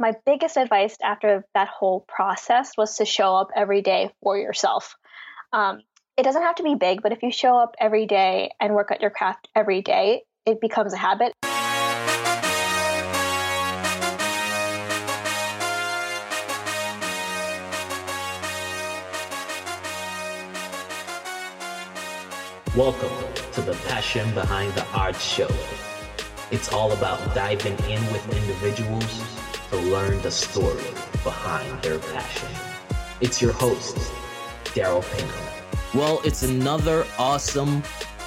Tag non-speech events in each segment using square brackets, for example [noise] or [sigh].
my biggest advice after that whole process was to show up every day for yourself. Um, it doesn't have to be big, but if you show up every day and work at your craft every day, it becomes a habit. Welcome to the Passion Behind the Art Show. It's all about diving in with individuals to learn the story behind their passion. It's your host, Daryl Pinkham. Well, it's another awesome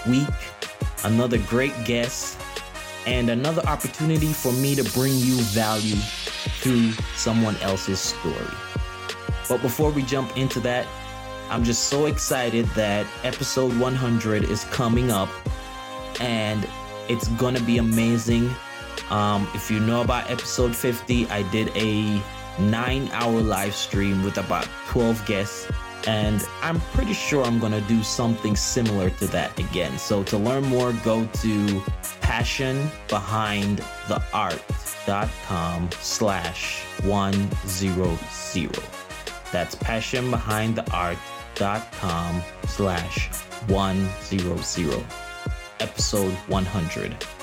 week, another great guest, and another opportunity for me to bring you value through someone else's story. But before we jump into that, I'm just so excited that episode 100 is coming up and it's gonna be amazing. Um, if you know about episode 50, I did a nine hour live stream with about 12 guests, and I'm pretty sure I'm gonna do something similar to that again. So to learn more, go to passionbehindtheart.com slash 100. That's passionbehindtheart.com com slash 100 episode 100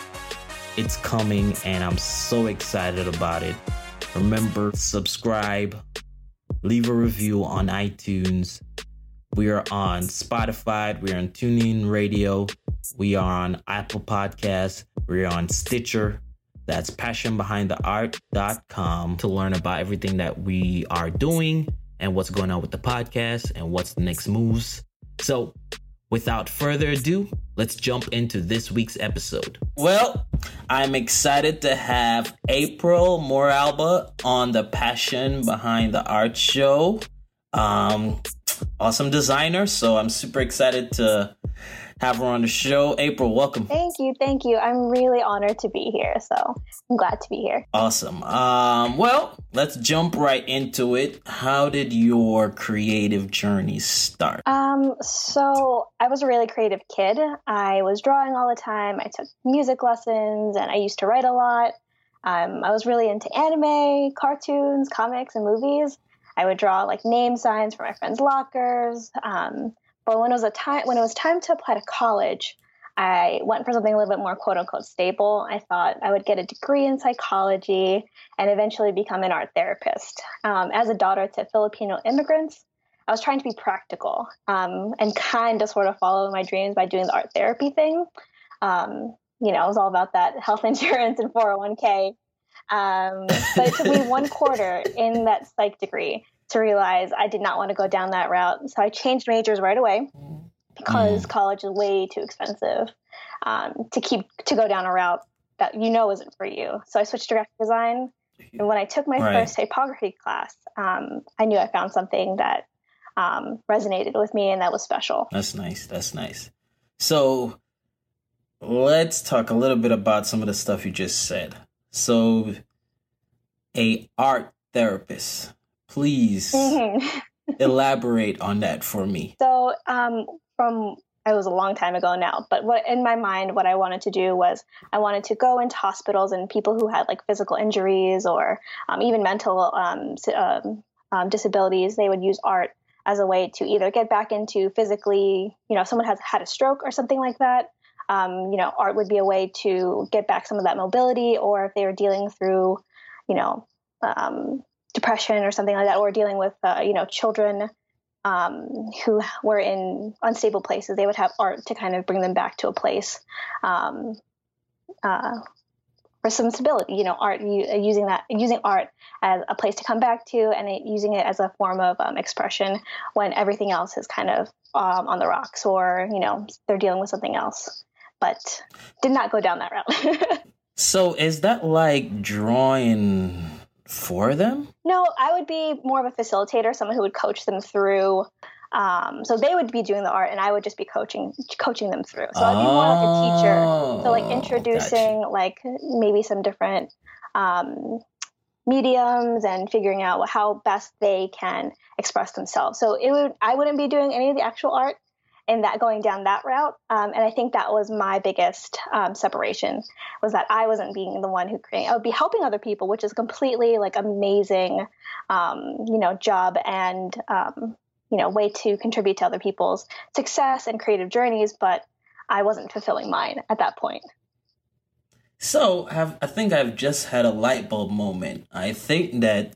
it's coming and i'm so excited about it. Remember subscribe leave a review on itunes. We are on spotify we are on tunein radio we are on apple podcasts we are on stitcher. That's passionbehindtheart.com to learn about everything that we are doing and what's going on with the podcast and what's the next moves. So, without further ado, let's jump into this week's episode. Well, I'm excited to have April Moralba on the Passion Behind the Art show. Um, awesome designer, so I'm super excited to have her on the show. April, welcome. Thank you. Thank you. I'm really honored to be here. So I'm glad to be here. Awesome. Um, well, let's jump right into it. How did your creative journey start? Um, so I was a really creative kid. I was drawing all the time. I took music lessons and I used to write a lot. Um, I was really into anime, cartoons, comics, and movies. I would draw like name signs for my friends' lockers. Um, but when it was a time when it was time to apply to college, I went for something a little bit more quote unquote stable. I thought I would get a degree in psychology and eventually become an art therapist. Um, as a daughter to Filipino immigrants, I was trying to be practical um, and kind of sort of follow my dreams by doing the art therapy thing. Um, you know, it was all about that health [laughs] insurance and 401k. Um, but it took me one quarter in that psych degree to realize I did not want to go down that route. So I changed majors right away because mm. college is way too expensive um, to keep to go down a route that you know isn't for you. So I switched to graphic design. And when I took my right. first typography class, um, I knew I found something that um, resonated with me and that was special. That's nice. That's nice. So let's talk a little bit about some of the stuff you just said. So, a art therapist Please mm-hmm. [laughs] elaborate on that for me. So, um, from it was a long time ago now, but what in my mind, what I wanted to do was I wanted to go into hospitals and people who had like physical injuries or um, even mental um, um, um, disabilities. They would use art as a way to either get back into physically, you know, if someone has had a stroke or something like that. Um, you know, art would be a way to get back some of that mobility, or if they were dealing through, you know, um, depression or something like that, or dealing with uh, you know children um, who were in unstable places, they would have art to kind of bring them back to a place um, uh, for some stability. You know, art using that using art as a place to come back to, and it, using it as a form of um, expression when everything else is kind of um, on the rocks, or you know they're dealing with something else. But did not go down that route. [laughs] so is that like drawing for them? No, I would be more of a facilitator, someone who would coach them through. Um, so they would be doing the art, and I would just be coaching coaching them through. So I'd be more like a teacher. So like oh, introducing gotcha. like maybe some different um, mediums and figuring out how best they can express themselves. So it would I wouldn't be doing any of the actual art. In that going down that route. Um, and I think that was my biggest um, separation was that I wasn't being the one who created. I would be helping other people, which is completely like amazing, um, you know, job and um, you know way to contribute to other people's success and creative journeys. But I wasn't fulfilling mine at that point. So have I think I've just had a light bulb moment. I think that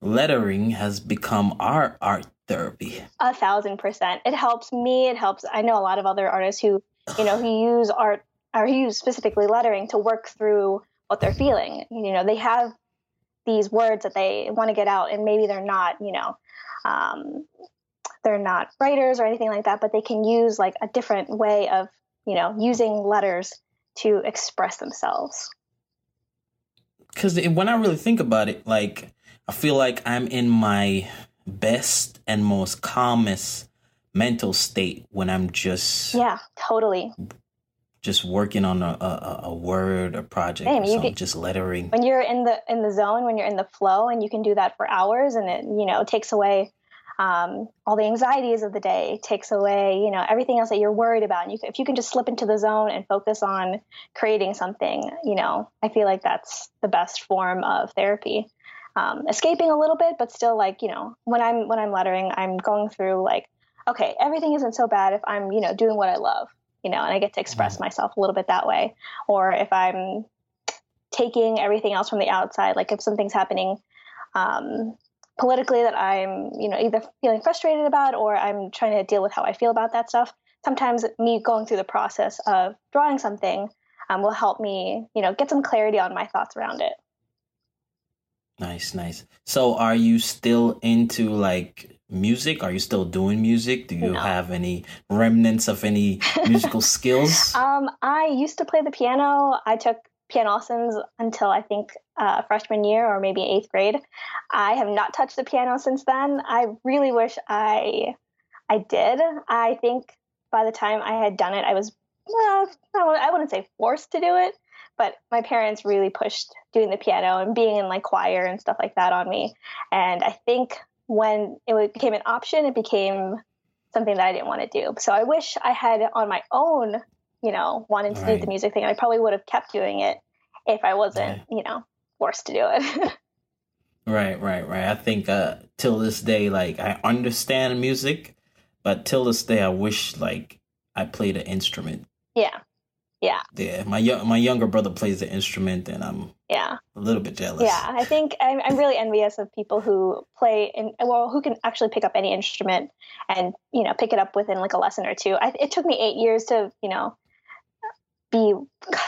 lettering has become our art therapy. A thousand percent. It helps me. It helps. I know a lot of other artists who, you know, who [sighs] use art or who use specifically lettering to work through what they're feeling. You know, they have these words that they want to get out, and maybe they're not, you know, um, they're not writers or anything like that, but they can use like a different way of, you know, using letters to express themselves. Because when I really think about it, like I feel like I'm in my best and most calmest mental state when I'm just yeah, totally just working on a, a, a word or project Same, or get, just lettering. When you're in the in the zone, when you're in the flow, and you can do that for hours, and it you know takes away um, all the anxieties of the day, takes away you know everything else that you're worried about. And you, if you can just slip into the zone and focus on creating something, you know, I feel like that's the best form of therapy um, escaping a little bit, but still like you know when I'm when I'm lettering, I'm going through like okay, everything isn't so bad if I'm you know doing what I love, you know, and I get to express mm-hmm. myself a little bit that way, or if I'm taking everything else from the outside, like if something's happening. Um, politically that I'm, you know, either feeling frustrated about or I'm trying to deal with how I feel about that stuff. Sometimes me going through the process of drawing something um, will help me, you know, get some clarity on my thoughts around it. Nice, nice. So are you still into like music? Are you still doing music? Do you no. have any remnants of any musical [laughs] skills? Um, I used to play the piano. I took piano lessons until I think uh, freshman year or maybe eighth grade. I have not touched the piano since then. I really wish I I did. I think by the time I had done it, I was well, I wouldn't say forced to do it, but my parents really pushed doing the piano and being in like choir and stuff like that on me. And I think when it became an option, it became something that I didn't want to do. So I wish I had on my own, you know, wanted to right. do the music thing. I probably would have kept doing it if I wasn't, right. you know, forced to do it. [laughs] right, right, right. I think uh till this day, like I understand music, but till this day I wish like I played an instrument. Yeah. Yeah. Yeah. My my younger brother plays the instrument, and I'm yeah a little bit jealous. Yeah, I think I'm, I'm really envious of people who play and well, who can actually pick up any instrument and you know pick it up within like a lesson or two. I, it took me eight years to you know be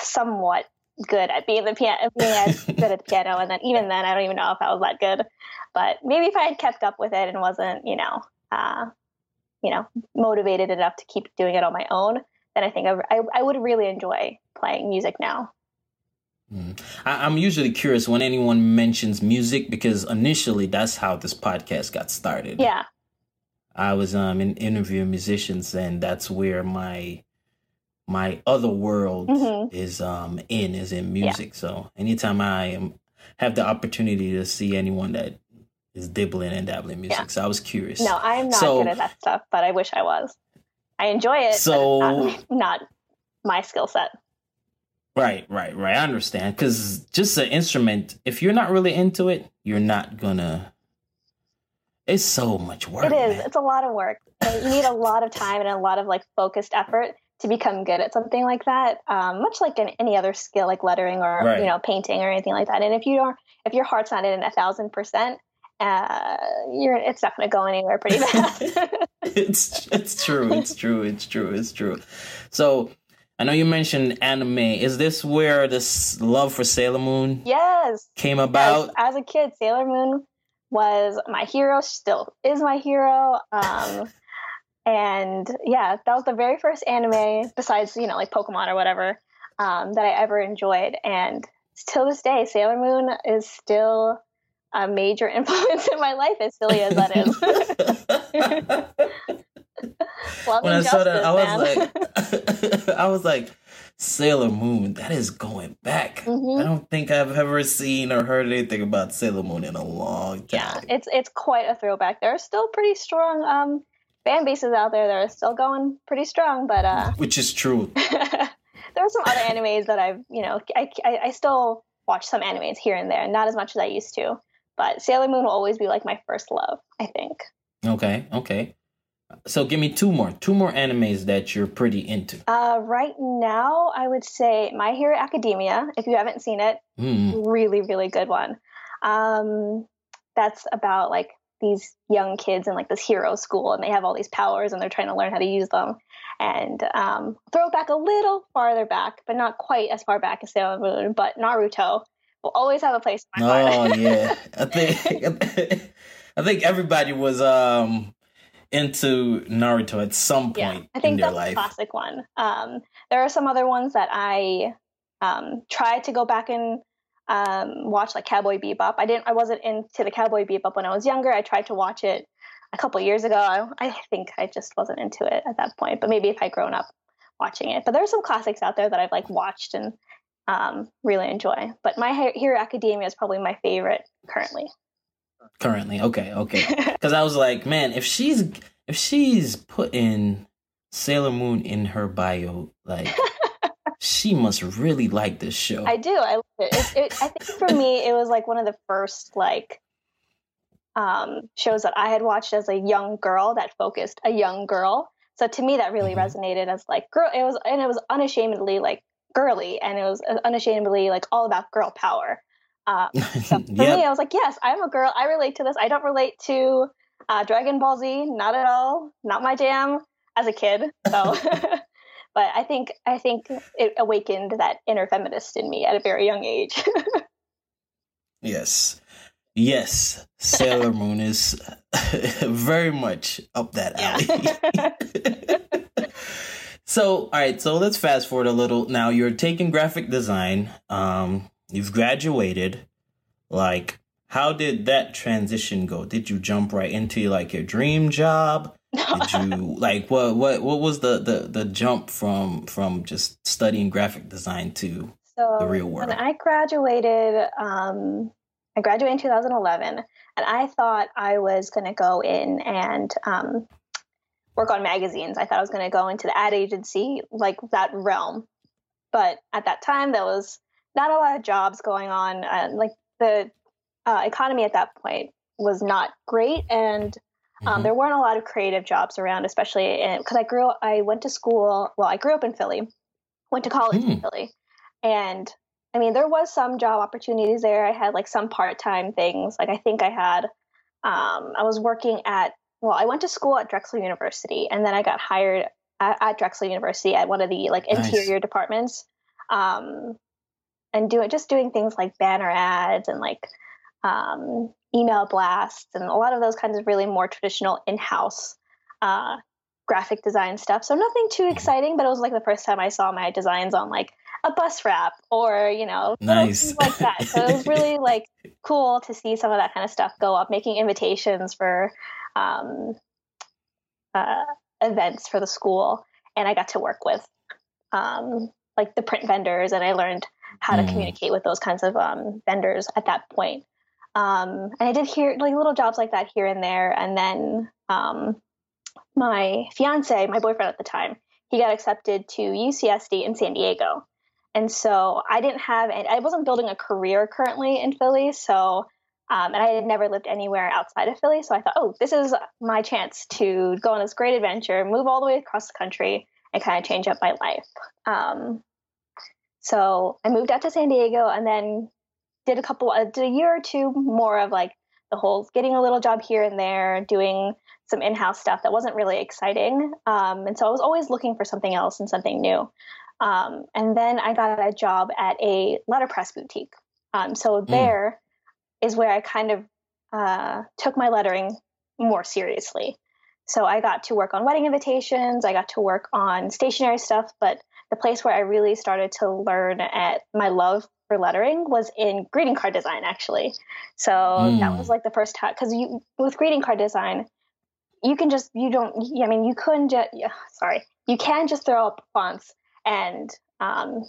somewhat good at being the piano, being as [laughs] good at the piano, and then even then, I don't even know if I was that good. But maybe if I had kept up with it and wasn't, you know, uh, you know, motivated enough to keep doing it on my own, then I think I, I, I would really enjoy playing music now. Mm. I, am usually curious when anyone mentions music because initially that's how this podcast got started. Yeah. I was um in interviewing musicians and that's where my my other world mm-hmm. is um in is in music. Yeah. So anytime I am have the opportunity to see anyone that is dibbling and dabbling music. Yeah. So I was curious. No, I am not so, good at that stuff, but I wish I was. I enjoy it. So not, [laughs] not my skill set. Right, right, right. I understand because just an instrument, if you're not really into it, you're not gonna. It's so much work. It is. Man. It's a lot of work. You need a lot of time and a lot of like focused effort to become good at something like that. Um, much like in any other skill, like lettering or right. you know painting or anything like that. And if you are, if your heart's not in a thousand percent, uh, you're it's not going to go anywhere pretty fast. [laughs] [laughs] it's it's true. It's true. It's true. It's true. So I know you mentioned anime. Is this where this love for Sailor Moon yes came about? Yes. As a kid, Sailor Moon was my hero. Still is my hero. Um, and yeah, that was the very first anime besides you know like Pokemon or whatever um, that I ever enjoyed. And till this day, Sailor Moon is still a major [laughs] influence in my life, as silly as that is. [laughs] when I saw that, I was like, [laughs] I was like, Sailor Moon. That is going back. Mm-hmm. I don't think I've ever seen or heard anything about Sailor Moon in a long time. Yeah, it's it's quite a throwback. There are still pretty strong um, fan bases out there that are still going pretty strong. But uh, which is true. there are some other animes that I've, you know, I, I, I still watch some animes here and there, not as much as I used to. But Sailor Moon will always be like my first love, I think. Okay, okay. So give me two more, two more animes that you're pretty into. Uh, right now, I would say My Hero Academia. If you haven't seen it, mm. really, really good one. Um, that's about like these young kids in like this hero school, and they have all these powers, and they're trying to learn how to use them. And um, throw it back a little farther back, but not quite as far back as Sailor Moon. But Naruto will always have a place. In my oh heart. yeah, [laughs] I think I think everybody was um into Naruto at some point yeah, I think in their that's life. A classic one. Um, there are some other ones that I um, tried to go back and um, watch, like Cowboy Bebop. I didn't. I wasn't into the Cowboy Bebop when I was younger. I tried to watch it a couple years ago. I, I think I just wasn't into it at that point. But maybe if I'd grown up watching it. But there are some classics out there that I've like watched and um, really enjoy. But My Hero Academia is probably my favorite currently. Currently, okay, okay. [laughs] Because I was like, man, if she's if she's putting Sailor Moon in her bio, like [laughs] she must really like this show. I do. I love it. it, it I think for me, it was like one of the first like um, shows that I had watched as a young girl that focused a young girl. So to me, that really mm-hmm. resonated as like girl. It was and it was unashamedly like girly, and it was unashamedly like all about girl power. Uh, [laughs] so for yep. me, I was like, yes, I'm a girl. I relate to this. I don't relate to uh, Dragon Ball Z, not at all. Not my jam as a kid. So, [laughs] [laughs] but I think I think it awakened that inner feminist in me at a very young age. yes, yes, Sailor Moon is very much up that alley. So, all right, so let's fast forward a little. Now you're taking graphic design. Um, You've graduated. Like, how did that transition go? Did you jump right into like your dream job? Did you [laughs] like what what what was the the the jump from from just studying graphic design to so the real world? When I graduated, um, I graduated in 2011, and I thought I was going to go in and um, work on magazines. I thought I was going to go into the ad agency, like that realm. But at that time, there was not a lot of jobs going on. Uh, like the uh, economy at that point was not great, and um, mm-hmm. there weren't a lot of creative jobs around, especially because I grew. I went to school. Well, I grew up in Philly, went to college mm. in Philly, and I mean there was some job opportunities there. I had like some part time things. Like I think I had. Um, I was working at. Well, I went to school at Drexel University, and then I got hired at, at Drexel University at one of the like interior nice. departments. Um, and doing just doing things like banner ads and like um, email blasts and a lot of those kinds of really more traditional in-house uh, graphic design stuff. So nothing too exciting, but it was like the first time I saw my designs on like a bus wrap or you know nice like that. So it was really [laughs] like cool to see some of that kind of stuff go up, making invitations for um, uh, events for the school, and I got to work with um, like the print vendors, and I learned how mm. to communicate with those kinds of um, vendors at that point. Um, and I did hear like little jobs like that here and there. And then um, my fiance, my boyfriend at the time, he got accepted to UCSD in San Diego. And so I didn't have, I wasn't building a career currently in Philly. So, um, and I had never lived anywhere outside of Philly. So I thought, oh, this is my chance to go on this great adventure, move all the way across the country, and kind of change up my life. Um, so I moved out to San Diego and then did a couple, uh, did a year or two more of like the whole getting a little job here and there, doing some in-house stuff that wasn't really exciting. Um, and so I was always looking for something else and something new. Um, and then I got a job at a letterpress boutique. Um, so mm. there is where I kind of uh, took my lettering more seriously. So I got to work on wedding invitations. I got to work on stationery stuff, but the place where I really started to learn at my love for lettering was in greeting card design actually. So mm. that was like the first time because you with greeting card design, you can just you don't I mean you couldn't just sorry you can just throw up fonts and um,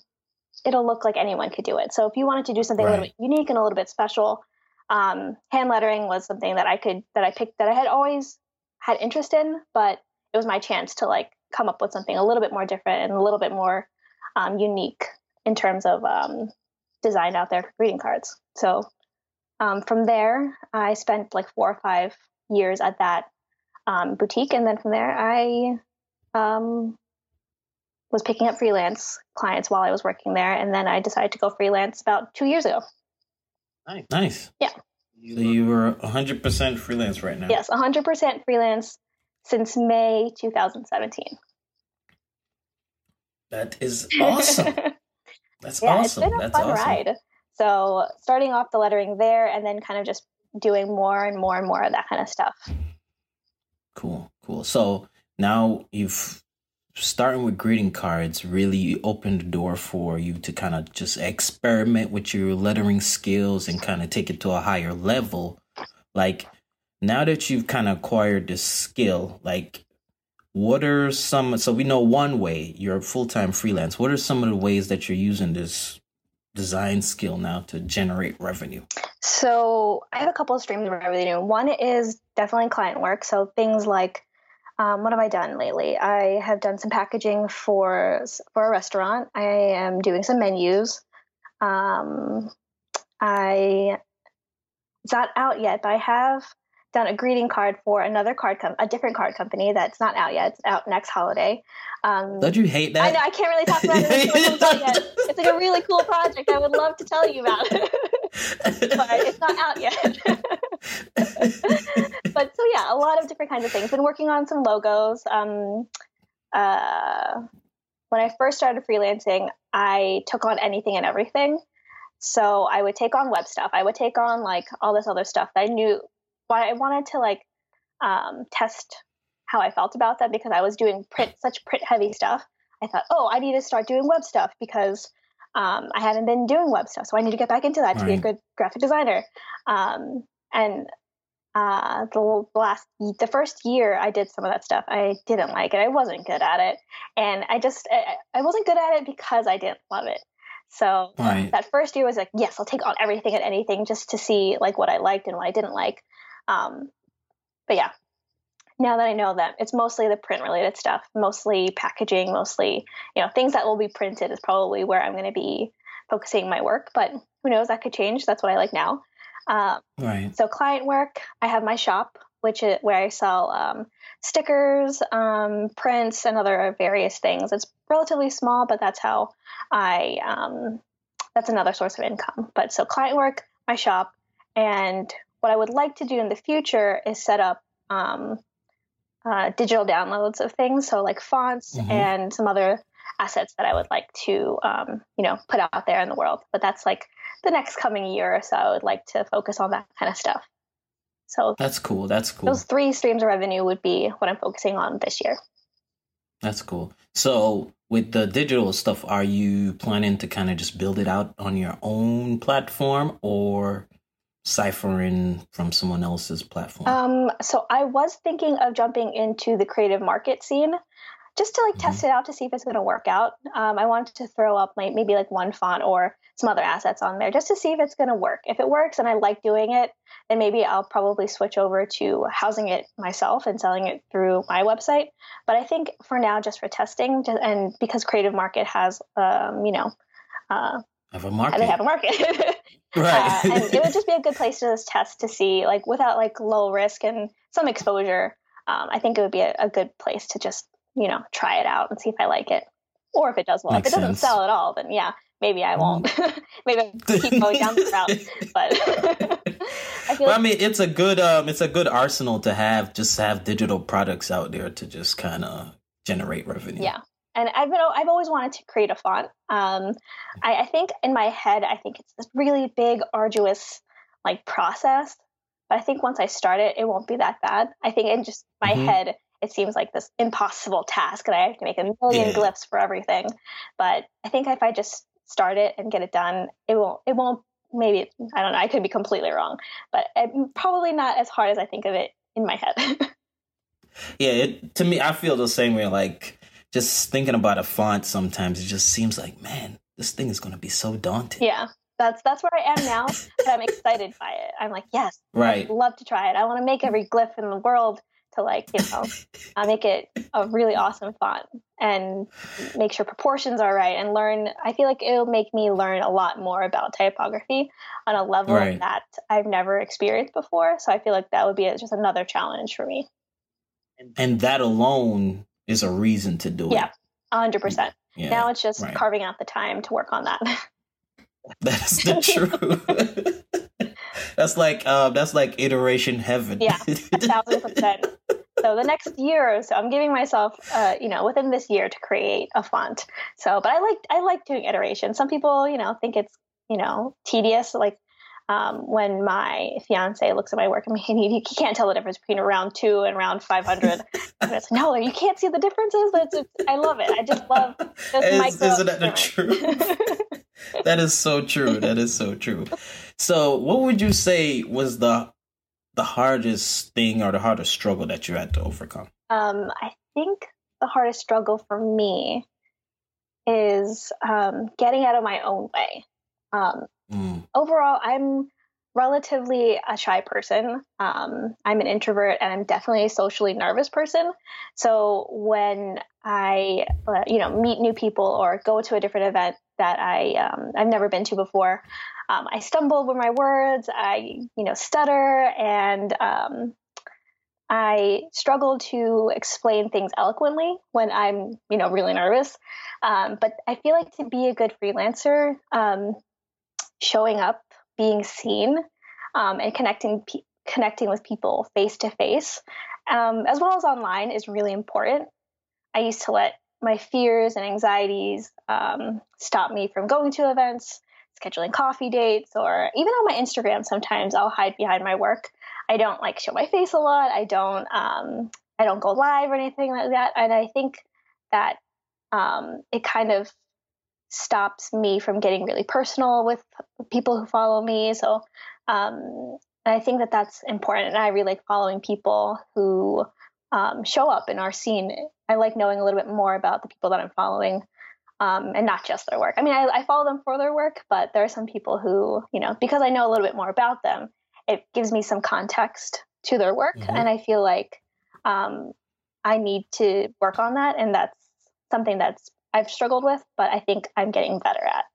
it'll look like anyone could do it. So if you wanted to do something right. a little bit unique and a little bit special, um, hand lettering was something that I could that I picked that I had always had interest in, but it was my chance to like come up with something a little bit more different and a little bit more um, unique in terms of um, design out there for greeting cards. So um, from there, I spent like four or five years at that um, boutique, and then from there, I um, was picking up freelance clients while I was working there, and then I decided to go freelance about two years ago. Nice. Nice. Yeah. So you were 100% freelance right now? Yes, 100% freelance since May 2017. That is [laughs] awesome. That's yeah, awesome. It's been a That's fun awesome. ride. So starting off the lettering there and then kind of just doing more and more and more of that kind of stuff. Cool, cool. So now you've starting with greeting cards really opened the door for you to kind of just experiment with your lettering skills and kind of take it to a higher level. Like now that you've kind of acquired this skill, like what are some so we know one way you're full-time freelance. What are some of the ways that you're using this design skill now to generate revenue? So I have a couple of streams of revenue. One is definitely client work. So things like um, what have I done lately? I have done some packaging for for a restaurant. I am doing some menus. Um, I it's not out yet, but I have done a greeting card for another card com- a different card company that's not out yet. It's out next holiday. Um, Don't you hate that? I know I can't really talk about it until it comes out yet. [laughs] It's like a really cool project. I would love to tell you about it, [laughs] but it's not out yet. [laughs] but so yeah, a lot of different kinds of things. Been working on some logos. Um, uh, when I first started freelancing, I took on anything and everything. So I would take on web stuff. I would take on like all this other stuff that I knew. Why I wanted to like um, test how I felt about that because I was doing print such print heavy stuff. I thought, oh, I need to start doing web stuff because um, I hadn't been doing web stuff, so I need to get back into that to be a good graphic designer. Um, and uh, the last, the first year I did some of that stuff, I didn't like it. I wasn't good at it, and I just, I, I wasn't good at it because I didn't love it. So right. that first year was like, yes, I'll take on everything and anything just to see like what I liked and what I didn't like. Um, but yeah, now that I know that it's mostly the print related stuff, mostly packaging, mostly, you know, things that will be printed is probably where I'm going to be focusing my work. But who knows, that could change. That's what I like now. Um, right. So client work, I have my shop, which is where I sell um, stickers, um, prints, and other various things. It's relatively small, but that's how I, um, that's another source of income. But so client work, my shop, and what I would like to do in the future is set up um, uh, digital downloads of things, so like fonts mm-hmm. and some other assets that I would like to, um, you know, put out there in the world. But that's like the next coming year or so. I would like to focus on that kind of stuff. So that's cool. That's cool. Those three streams of revenue would be what I'm focusing on this year. That's cool. So with the digital stuff, are you planning to kind of just build it out on your own platform or ciphering from someone else's platform? Um, so I was thinking of jumping into the creative market scene just to like mm-hmm. test it out to see if it's going to work out. Um, I wanted to throw up like maybe like one font or some other assets on there just to see if it's going to work. If it works and I like doing it, then maybe I'll probably switch over to housing it myself and selling it through my website. But I think for now, just for testing, and because Creative Market has, um, you know, uh, have a market. They have a market. [laughs] right. uh, and it would just be a good place to just test to see, like, without like low risk and some exposure. Um, I think it would be a, a, good place to just, you know, try it out and see if I like it, or if it does well. Makes if it doesn't sense. sell at all, then yeah, maybe I won't. [laughs] maybe I'll keep going down the route. But [laughs] I feel. Well, like- I mean, it's a good, um, it's a good arsenal to have. Just have digital products out there to just kind of generate revenue. Yeah, and I've been I've always wanted to create a font. Um, I, I, think in my head, I think it's this really big, arduous like process. But I think once I start it, it won't be that bad. I think in just my mm-hmm. head, it seems like this impossible task, and I have to make a million yeah. glyphs for everything. But I think if I just start it and get it done, it won't. It won't. Maybe I don't know. I could be completely wrong, but it, probably not as hard as I think of it in my head. [laughs] yeah, it, to me, I feel the same way. Like just thinking about a font sometimes it just seems like man this thing is going to be so daunting. Yeah that's that's where i am now but i'm excited by it. I'm like yes right. I'd love to try it. I want to make every glyph in the world to like you know [laughs] uh, make it a really awesome font and make sure proportions are right and learn i feel like it'll make me learn a lot more about typography on a level right. that i've never experienced before so i feel like that would be just another challenge for me. And that alone is a reason to do yeah, it yeah 100% now it's just right. carving out the time to work on that [laughs] that's the [laughs] truth [laughs] that's like uh, that's like iteration heaven yeah a thousand percent so the next year so, I'm giving myself, uh, you know, within this year to create a font. So, but I like I like doing iteration. Some people, you know, think it's you know tedious. Like um, when my fiance looks at my work, I mean, [laughs] he, he can't tell the difference between round two and round 500. [laughs] it's, no, you can't see the differences. It's, it's, I love it. I just love this is. Isn't that the truth? [laughs] that is so true. That is so true. So, what would you say was the the hardest thing or the hardest struggle that you had to overcome? Um, I think the hardest struggle for me is um, getting out of my own way. Um, mm. Overall, I'm relatively a shy person. Um, I'm an introvert and I'm definitely a socially nervous person. So when I, uh, you know, meet new people or go to a different event that I um, I've never been to before, um, I stumble over my words. I, you know, stutter and um, I struggle to explain things eloquently when I'm, you know, really nervous. Um, but I feel like to be a good freelancer, um, showing up, being seen, um, and connecting pe- connecting with people face to face, as well as online, is really important. I used to let my fears and anxieties um, stop me from going to events, scheduling coffee dates, or even on my Instagram. Sometimes I'll hide behind my work. I don't like show my face a lot. I don't. Um, I don't go live or anything like that. And I think that um, it kind of stops me from getting really personal with people who follow me. So um, I think that that's important. And I really like following people who um, show up in our scene. I like knowing a little bit more about the people that I'm following um, and not just their work. I mean, I, I, follow them for their work, but there are some people who, you know, because I know a little bit more about them, it gives me some context to their work. Mm-hmm. And I feel like um, I need to work on that. And that's something that's I've struggled with, but I think I'm getting better at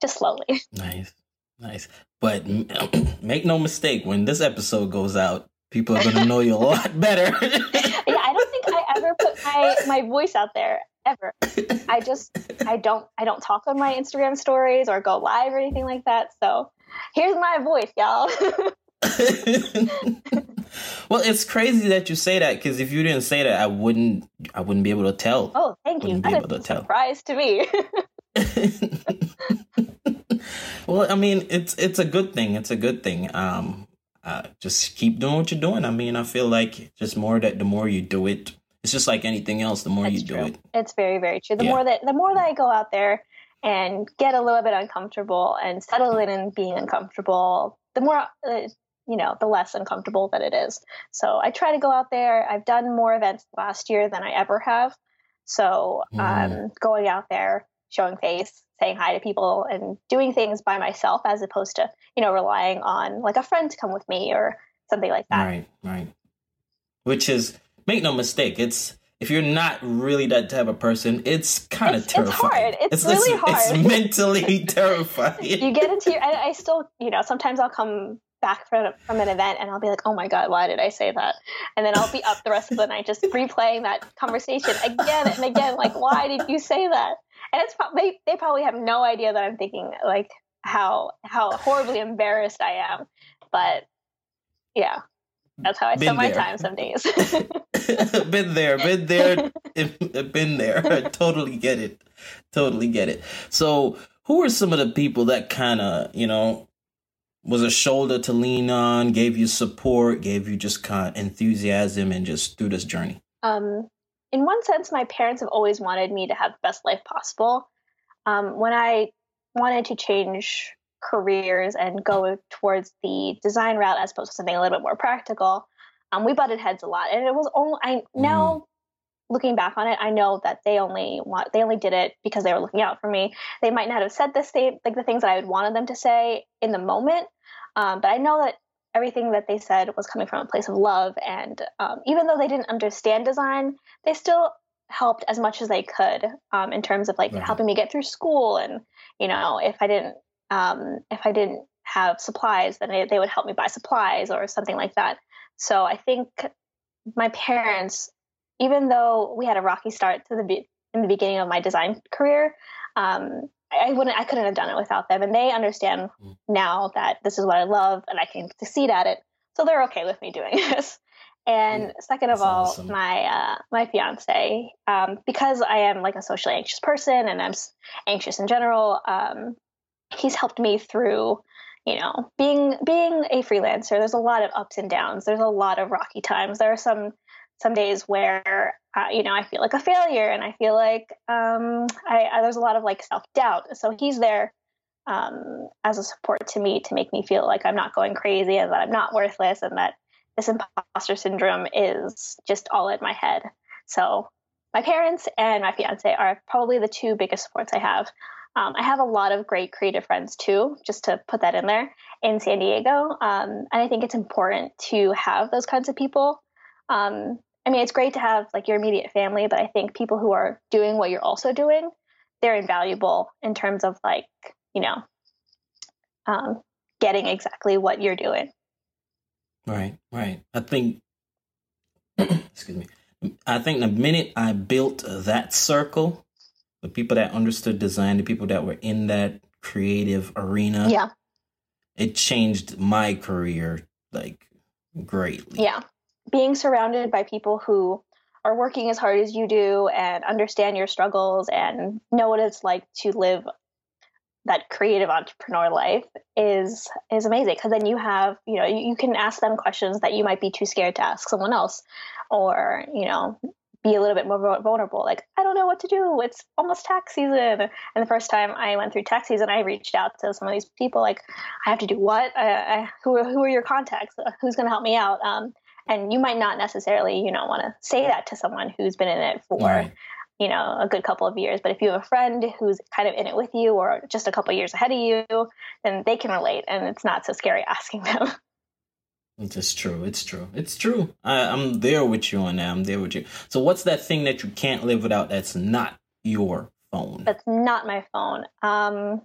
just slowly. [laughs] Nice. Nice. But [clears throat] make no mistake, when this episode goes out, people are going to know you a [laughs] lot better. yeah, I don't think I ever put my, my voice out there ever. I just I don't I don't talk on my Instagram stories or go live or anything like that. So here's my voice, y'all. [laughs] [laughs] well, it's crazy that you say that because if you didn't say that, I wouldn't I wouldn't be able to tell. Oh, thank you. That is a tell. surprise to me. [laughs] well, I mean, it's it's a good thing. It's a good thing. Um, uh, just keep doing what you're doing. I mean, I feel like just more that the more you do it, it's just like anything else. The more That's you true. do it, it's very very true. The yeah. more that the more that I go out there and get a little bit uncomfortable and settle in and being uncomfortable, the more uh, you know, the less uncomfortable that it is. So I try to go out there. I've done more events last year than I ever have. So mm. um, going out there, showing face, saying hi to people, and doing things by myself as opposed to you know relying on like a friend to come with me or something like that. Right, right. Which is make no mistake, it's if you're not really that type of person, it's kind of terrifying. It's hard. It's, it's really hard. It's mentally [laughs] terrifying. you get into your, I, I, still, you know, sometimes I'll come back from, from an event and I'll be like, oh my God, why did I say that? And then I'll be up the rest of the night just replaying that conversation again and again. Like, why did you say that? And it's they, they probably have no idea that I'm thinking like how, how horribly embarrassed I am. But yeah, that's how I spend my time some days. [laughs] been there, been there, uh, been there. I totally get it. Totally get it. So, who are some of the people that kind of, you know, was a shoulder to lean on, gave you support, gave you just kind of enthusiasm and just through this journey? Um, in one sense, my parents have always wanted me to have the best life possible. Um, when I wanted to change careers and go towards the design route as opposed to something a little bit more practical, um, we butted heads a lot. And it was only, I now mm. Looking back on it, I know that they only want, they only did it because they were looking out for me. They might not have said the state, like the things that I would wanted them to say in the moment. Um, but I know that everything that they said was coming from a place of love. And um, even though they didn't understand design, they still helped as much as they could um, in terms of like right. helping me get through school. And you know, if I didn't um, if I didn't have supplies, then they, they would help me buy supplies or something like that. So I think my parents, even though we had a rocky start to the be- in the beginning of my design career, um, I wouldn't, I couldn't have done it without them. And they understand mm. now that this is what I love and I can succeed at it. So they're okay with me doing [laughs] this. And mm. second of That's all, awesome. my uh, my fiance, um, because I am like a socially anxious person and I'm anxious in general, um, he's helped me through you know being being a freelancer there's a lot of ups and downs there's a lot of rocky times there are some some days where uh, you know I feel like a failure and I feel like um, I, I, there's a lot of like self doubt. So he's there um, as a support to me to make me feel like I'm not going crazy and that I'm not worthless and that this imposter syndrome is just all in my head. So my parents and my fiance are probably the two biggest supports I have. Um, I have a lot of great creative friends too, just to put that in there in San Diego. Um, and I think it's important to have those kinds of people. Um, I mean, it's great to have like your immediate family, but I think people who are doing what you're also doing, they're invaluable in terms of like, you know, um, getting exactly what you're doing. Right, right. I think, [clears throat] excuse me, I think the minute I built that circle, the people that understood design, the people that were in that creative arena, yeah, it changed my career like greatly. Yeah being surrounded by people who are working as hard as you do and understand your struggles and know what it's like to live that creative entrepreneur life is is amazing. Because then you have you know you, you, can ask them questions that you might be too scared to ask someone else or you know be a little bit more vulnerable. Like i don't know what to do. It's almost tax season. And the first time i went through tax season i reached out to some of these people like i have to do what? I, I, who, who are your contacts? Who's going to help me out? Um, and you might not necessarily you know want to say that to someone who's been in it for right. you know a good couple of years. But if you have a friend who's kind of in it with you or just a couple years ahead of you then they can relate and it's not so scary [laughs] asking them. It's true. It's true. It's true. I, i'm there with you on that. I'm there with you. So what's that thing that you can't live without that's not your phone? That's not my phone. Um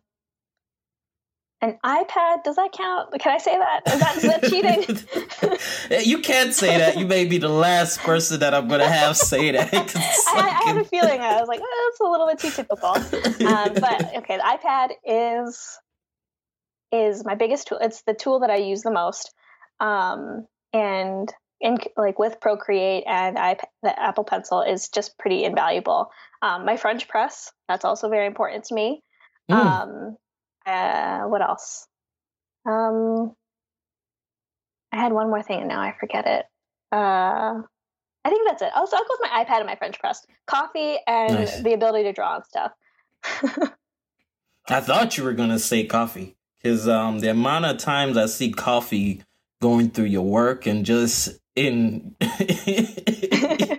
an iPad. Does that count? Can I say that? Is that, is that cheating? [laughs] you can't say that. You may be the last person that I'm going to have say that. [laughs] I, I, had a feeling I was like, oh, it's a little bit too typical. [laughs] Um, but okay, the iPad is is my biggest tool. It's the tool that I use the most. Um, and in like with Procreate and iPad, the Apple Pencil is just pretty invaluable. Um, my French press that's also very important to me. Mm. Um, uh, what else? Um, I had one more thing and now I forget it. Uh, I think that's it. I'll, I'll go with my iPad and my French press, coffee, and nice. the ability to draw and stuff. [laughs] I thought you were gonna say coffee because um, the amount of times I see coffee going through your work and just in [laughs] in [laughs]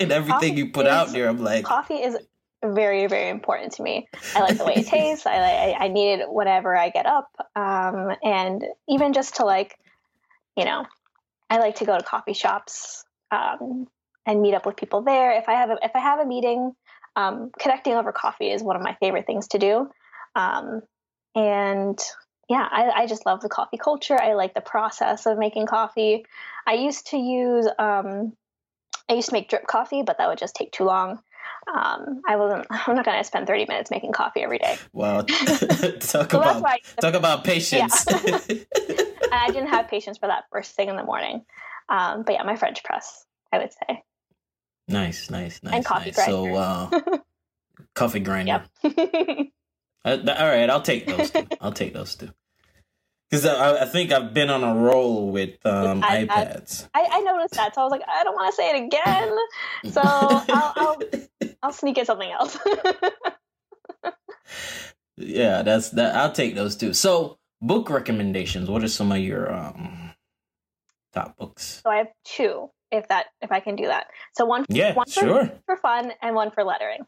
everything coffee you put is, out there, I'm like, coffee is very very important to me. I like the way it [laughs] tastes. I, I i need it whenever i get up. Um and even just to like you know i like to go to coffee shops um and meet up with people there. If i have a if i have a meeting um connecting over coffee is one of my favorite things to do. Um and yeah I, I just love the coffee culture. I like the process of making coffee. I used to use um I used to make drip coffee, but that would just take too long um, I wasn't. [laughs] I'm not going to spend 30 minutes making coffee every day. Wow, [laughs] [laughs] talk so about talk about patience. Yeah. I didn't have patience for that first thing in the morning. Um, but yeah, my French press, I would say. Nice, nice, nice. And coffee nice. grinder. So, uh, coffee grinder. Yep. uh, all right, I'll take those two. I'll take those two. Because I, I, think I've been on a roll with um, I, iPads. I, I, noticed that, so I was like, I don't want to say it again. So I'll, I'll, I'll [laughs] sneak in something else. [laughs] yeah, that's that. I'll take those two. So book recommendations. What are some of your um, top books? So I have two, if that if I can do that. So one, yeah, one for, sure. for fun and one for lettering.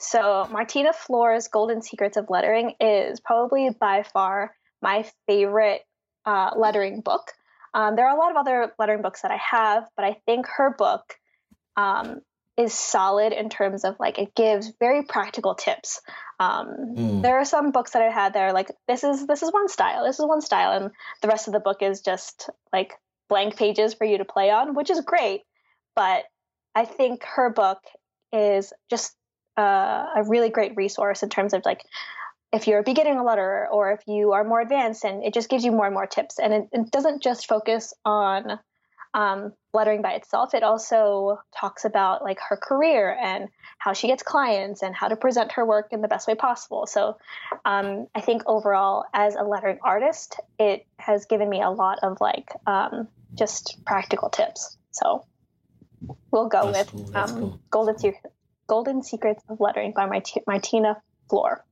So Martina Flor's Golden Secrets of Lettering is probably by far my favorite uh, lettering book. Um, there are a lot of other lettering books that I have, but I think her book um, is solid in terms of like it gives very practical tips. Um, mm. There are some books that I had that are like this is this is one style, this is one style, and the rest of the book is just like blank pages for you to play on, which is great. But I think her book is just uh, a really great resource in terms of like if you're beginning a letter or if you are more advanced and it just gives you more and more tips and it, it doesn't just focus on um, lettering by itself it also talks about like her career and how she gets clients and how to present her work in the best way possible so um, i think overall as a lettering artist it has given me a lot of like um, just practical tips so we'll go That's with cool. Um, cool. golden, Se- golden secrets of lettering by my Martina Flor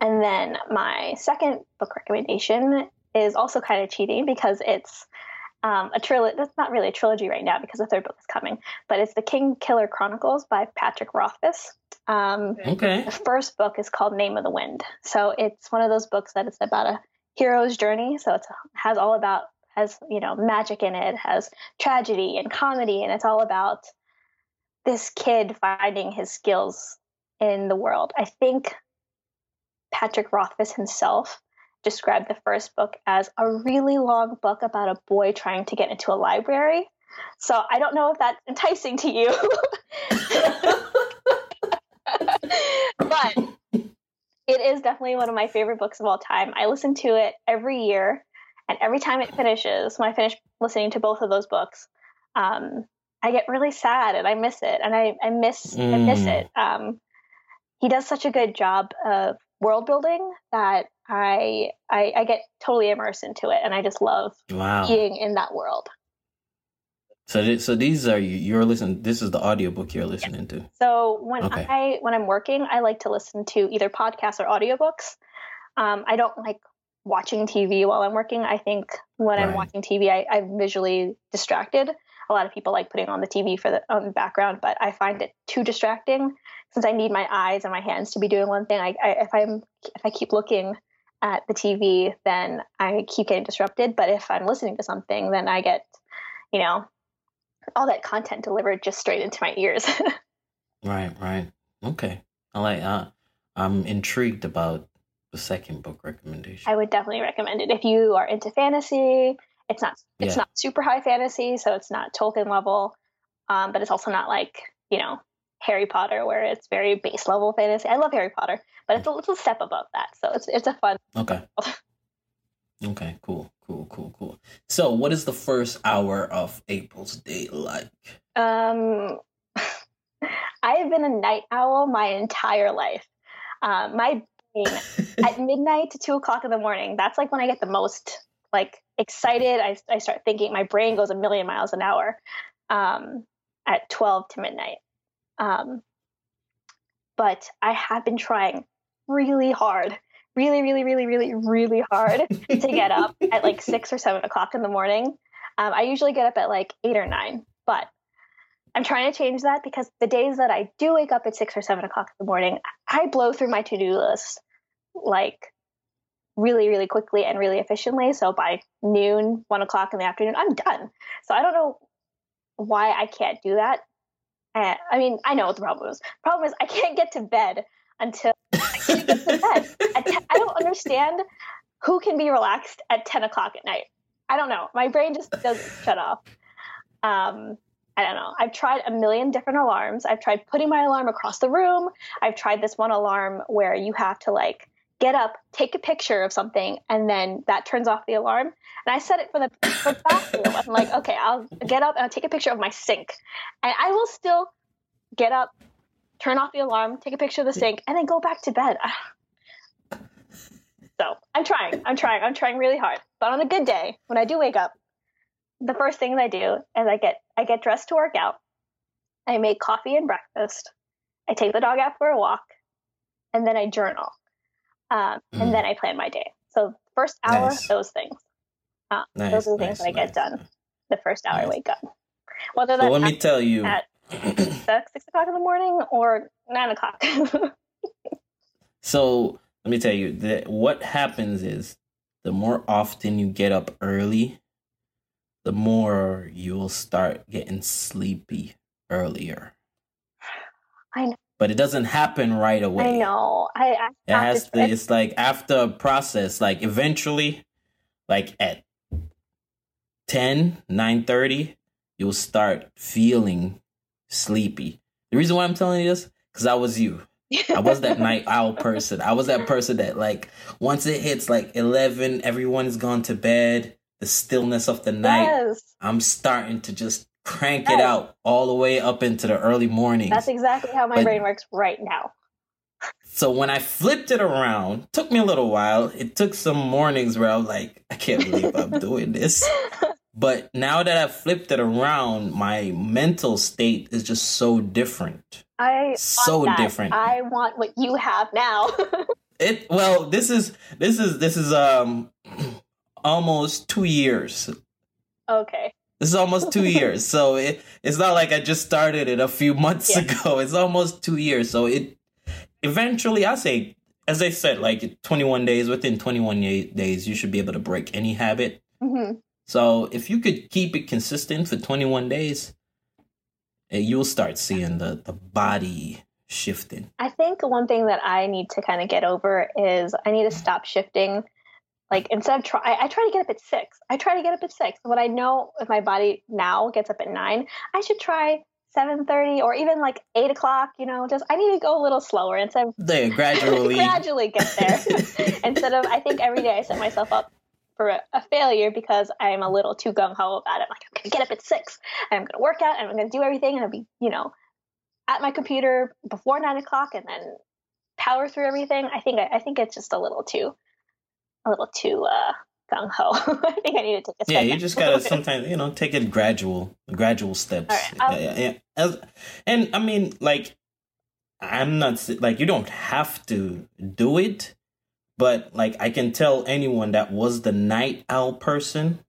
and then my second book recommendation is also kind of cheating because it's um, a trilogy. That's not really a trilogy right now because the third book is coming, but it's the Kingkiller Chronicles by Patrick Rothfuss. Um, okay. The first book is called Name of the Wind. So it's one of those books that it's about a hero's journey. So it has all about has you know magic in it, has tragedy and comedy, and it's all about this kid finding his skills in the world. I think Patrick Rothfuss himself described the first book as a really long book about a boy trying to get into a library. So I don't know if that's enticing to you. [laughs] but it is definitely one of my favorite books of all time. I listen to it every year, and every time it finishes, when I finish listening to both of those books, um, I get really sad and I miss it, and I, I miss mm. I miss mm. it. Um, he does such a good job of world building that I, I, I get totally immersed into it, and I just love wow. being in that world. So, so these are you. You're listening. This is the audiobook you're listening to. So when okay. I when I'm working, I like to listen to either podcasts or audiobooks. Um, I don't like watching TV while I'm working. I think when right. I'm watching TV, I, I'm visually distracted. A lot of people like putting on the TV for the um, background, but I find it too distracting since I need my eyes and my hands to be doing one thing, I, I, if I'm if I keep looking at the TV, then I keep getting disrupted. But if I'm listening to something, then I get, you know, all that content delivered just straight into my ears. [laughs] right, right. Okay. I like uh, I'm intrigued about the second book recommendation. I would definitely recommend it if you are into fantasy. It's not it's yeah. not super high fantasy, so it's not Tolkien level, um, but it's also not like you know Harry Potter, where it's very base level fantasy. I love Harry Potter, but it's a little step above that. So it's it's a fun. Okay. [laughs] okay. Cool. Cool. Cool. Cool. So, what is the first hour of April's day like? Um, [laughs] I have been a night owl my entire life. Uh, my brain at [laughs] midnight to two o'clock in the morning. That's like when I get the most like excited. I I start thinking. My brain goes a million miles an hour. Um, at twelve to midnight. Um, but I have been trying really hard, really, really, really, really, really hard to get up [laughs] at like six or seven o'clock in the morning. Um, I usually get up at like eight or nine, but I'm trying to change that because the days that I do wake up at six or seven o'clock in the morning, I blow through my to do list like really, really quickly and really efficiently. So by noon, one o'clock in the afternoon, I'm done. So I don't know why I can't do that. I mean, I know what the problem is. The problem is I can't get to bed until [laughs] I can't get to bed. I don't understand who can be relaxed at 10 o'clock at night. I don't know. My brain just doesn't shut off. Um, I don't know. I've tried a million different alarms. I've tried putting my alarm across the room. I've tried this one alarm where you have to like get up, take a picture of something, and then that turns off the alarm. And I set it for the, for bathroom. I'm like, okay, I'll get up and I'll take a picture of my sink. And I will still get up, turn off the alarm, take a picture of the sink, and then go back to bed. [sighs] So I'm trying. I'm trying. I'm trying really hard. But on a good day, when I do wake up, the first thing I do is I get I get dressed to work out. I make coffee and breakfast. I take the dog out for a walk, and then I journal. Um, mm. And then I plan my day. So first hour, nice. those things. Uh, nice, those are the things nice, that I get done the first hour I wake up. Whether that's let me tell you at [clears throat] six o'clock in the morning or nine o'clock. [laughs] so let me tell you that what happens is the more often you get up early, the more you'll start getting sleepy earlier. I know. But it doesn't happen right away. I know. I, I it has to, it's like after a process, like eventually, like at 10, 9 30, you'll start feeling sleepy. The reason why I'm telling you this, because I was you. I was that night [laughs] owl person. I was that person that like once it hits like eleven, everyone's gone to bed. The stillness of the night. Yes. I'm starting to just crank yes. it out all the way up into the early morning. That's exactly how my but, brain works right now. so when I flipped it around, took me a little while. It took some mornings where I was like, I can't believe I'm [laughs] doing this. But now that I've flipped it around, my mental state is just so different. I so different. I want what you have now. [laughs] it well, this is this is this is um [clears throat] almost two years. Okay. This is almost two years. So it it's not like I just started it a few months yeah. ago. It's almost two years. So it eventually I say as I said, like 21 days, within 21 days, you should be able to break any habit. Mm-hmm. So if you could keep it consistent for 21 days, eh, you'll start seeing the, the body shifting. I think one thing that I need to kind of get over is I need to stop shifting. Like instead of try, I, try to get up at six. I try to get up at six. But I know if my body now gets up at nine, I should try seven thirty or even like eight o'clock. You know, just I need to go a little slower instead of there [laughs] gradually gradually get there [laughs] instead of I think every day I set myself up for a, a, failure because I'm a little too gung ho about it. Like, I'm gonna get up at six, and I'm gonna work out, and I'm gonna do everything, and I'll be, you know, at my computer before nine o'clock, and then power through everything. I think I, I think it's just a little too, a little too uh, gung ho. [laughs] I think I need to take a Yeah, you just gotta [laughs] sometimes, you know, take it gradual, gradual steps. Right, yeah, yeah. And I mean, like, I'm not like you don't have to do it but like I can tell anyone that was the night owl person,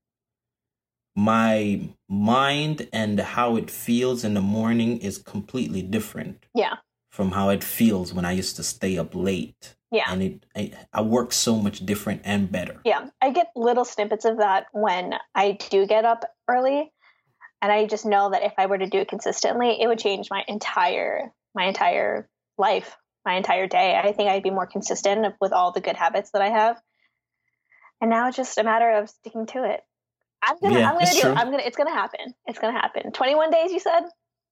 my mind and how it feels in the morning is completely different. Yeah. From how it feels when I used to stay up late. Yeah. And it I, I work so much different and better. Yeah. I get little snippets of that when I do get up early. And I just know that if I were to do it consistently, it would change my entire my entire life my entire day. I think I'd be more consistent with all the good habits that I have. And now it's just a matter of sticking to it. I'm gonna, yeah, I'm gonna do true. it. I'm gonna, it's gonna happen. It's gonna happen. 21 days, you said?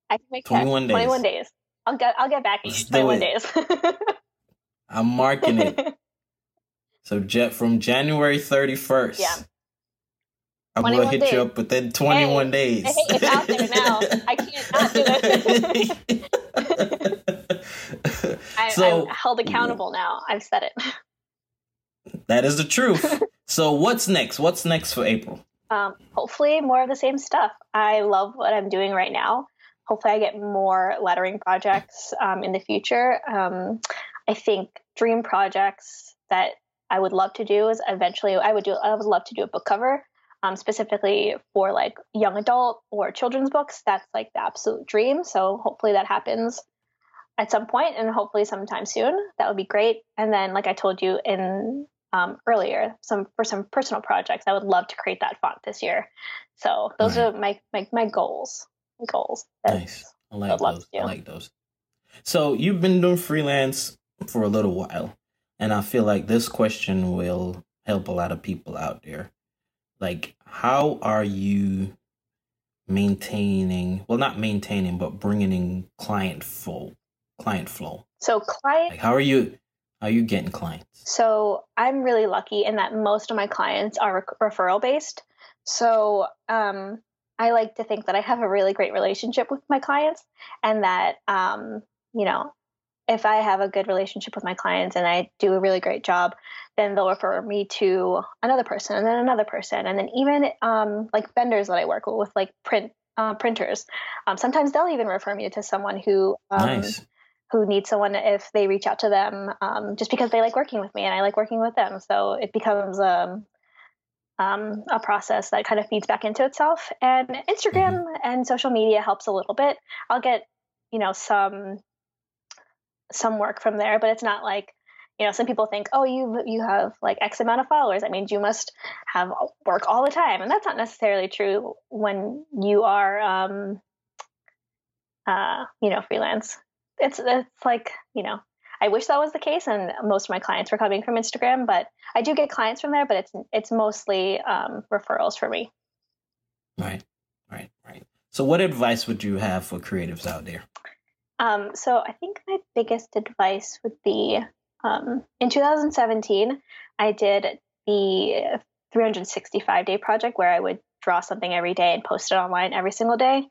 I can make 21 days. 21 days. I'll get, I'll get back in 21 days. [laughs] I'm marking it. [laughs] So jet from January 31st. Yeah. I'm gonna hit days. you up within 21 hey, days. Hey, it's out there now. I can't not do it. [laughs] [laughs] I, so, I'm held accountable now. I've said it. That is the truth. so what's next? What's next for April? Um, hopefully more of the same stuff. I love what I'm doing right now. Hopefully I get more lettering projects um, in the future. Um, I think dream projects that I would love to do is eventually I would do I would love to do a book cover. Um, specifically for like young adult or children's books. That's like the absolute dream. So hopefully that happens at some point and hopefully sometime soon. That would be great. And then, like I told you in um, earlier, some for some personal projects, I would love to create that font this year. So those right. are my, my my goals. Goals. Nice. I like those. I like those. So you've been doing freelance for a little while, and I feel like this question will help a lot of people out there. Like, how are you maintaining? Well, not maintaining, but bringing in client flow client flow? So client like how are you how are you getting clients? So I'm really lucky in that most of my clients are re- referral based. So um, I like to think that I have a really great relationship with my clients, and that um, you know, if I have a good relationship with my clients and I do a really great job, then they'll refer me to another person, and then another person, and then even um, like vendors that I work with, like print uh, printers. Um, sometimes they'll even refer me to someone who um, nice who need someone if they reach out to them um, just because they like working with me and I like working with them. So it becomes um, um, a process that kind of feeds back into itself. And Instagram mm-hmm. and social media helps a little bit. I'll get, you know, some some work from there, but it's not like, you know, some people think, oh, you you have like X amount of followers. That means you must have work all the time, and that's not necessarily true when you are, um, uh, you know, freelance. It's it's like you know, I wish that was the case, and most of my clients were coming from Instagram, but I do get clients from there, but it's it's mostly um, referrals for me. Right, right, right. So, what advice would you have for creatives out there? Um, so, I think my biggest advice would be um, in 2017, I did the 365 day project where I would draw something every day and post it online every single day.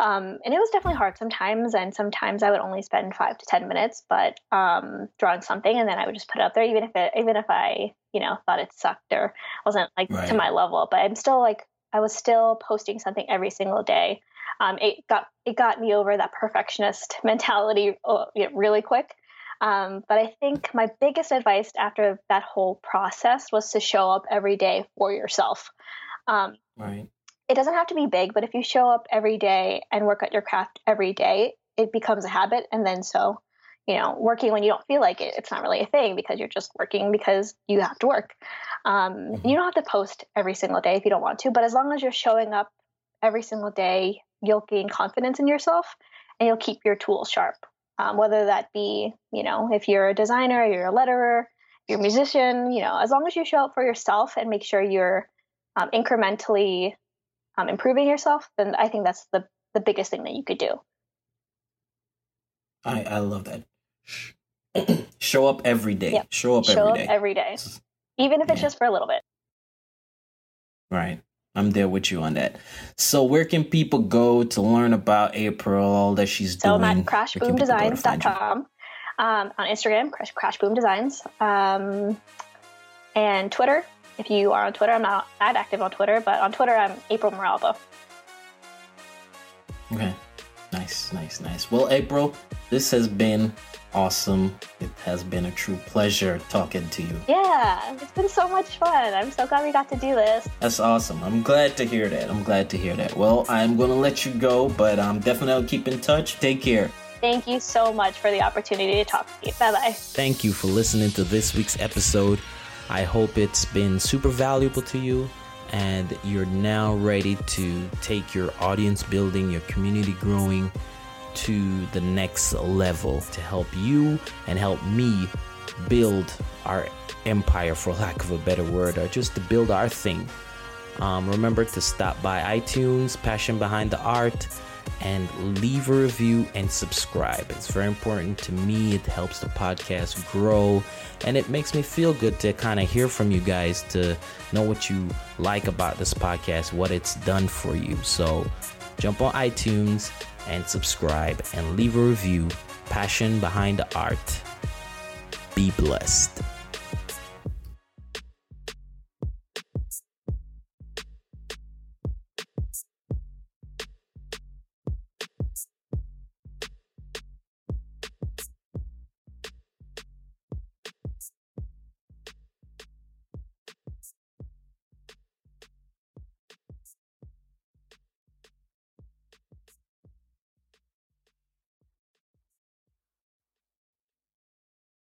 Um, and it was definitely hard sometimes, and sometimes I would only spend five to ten minutes, but um, drawing something, and then I would just put it up there, even if it, even if I, you know, thought it sucked or wasn't like right. to my level. But I'm still like, I was still posting something every single day. Um, it got it got me over that perfectionist mentality uh, really quick. Um, but I think my biggest advice after that whole process was to show up every day for yourself. Um, right. It doesn't have to be big, but if you show up every day and work at your craft every day, it becomes a habit. And then so, you know, working when you don't feel like it, it's not really a thing because you're just working because you have to work. Um, mm-hmm. You don't have to post every single day if you don't want to, but as long as you're showing up every single day, you'll gain confidence in yourself and you'll keep your tools sharp um, whether that be, you know, if you're a designer, you're a letterer, you're a musician, you know, as long as you show up for yourself and make sure you're um, incrementally um, improving yourself, then I think that's the, the biggest thing that you could do. I, I love that. [clears throat] show up every day. Yep. Show up every day. show every up day. every day. Even if it's yeah. just for a little bit. Right. I'm there with you on that. So where can people go to learn about April, all that she's so doing? So I'm at crashboomdesigns.com. Um, on Instagram, Crash, crashboomdesigns. Um, and Twitter. If you are on Twitter, I'm not that active on Twitter, but on Twitter, I'm April Moralba. Okay. Nice, nice, nice. Well, April, this has been awesome. It has been a true pleasure talking to you. Yeah, it's been so much fun. I'm so glad we got to do this. That's awesome. I'm glad to hear that. I'm glad to hear that. Well, I'm going to let you go, but I'm definitely keep in touch. Take care. Thank you so much for the opportunity to talk to you. Bye bye. Thank you for listening to this week's episode. I hope it's been super valuable to you and you're now ready to take your audience building, your community growing to the next level to help you and help me build our empire, for lack of a better word, or just to build our thing. Um, remember to stop by iTunes, Passion Behind the Art, and leave a review and subscribe. It's very important to me. It helps the podcast grow and it makes me feel good to kind of hear from you guys to know what you like about this podcast, what it's done for you. So jump on iTunes and subscribe and leave a review. Passion behind the art. Be blessed.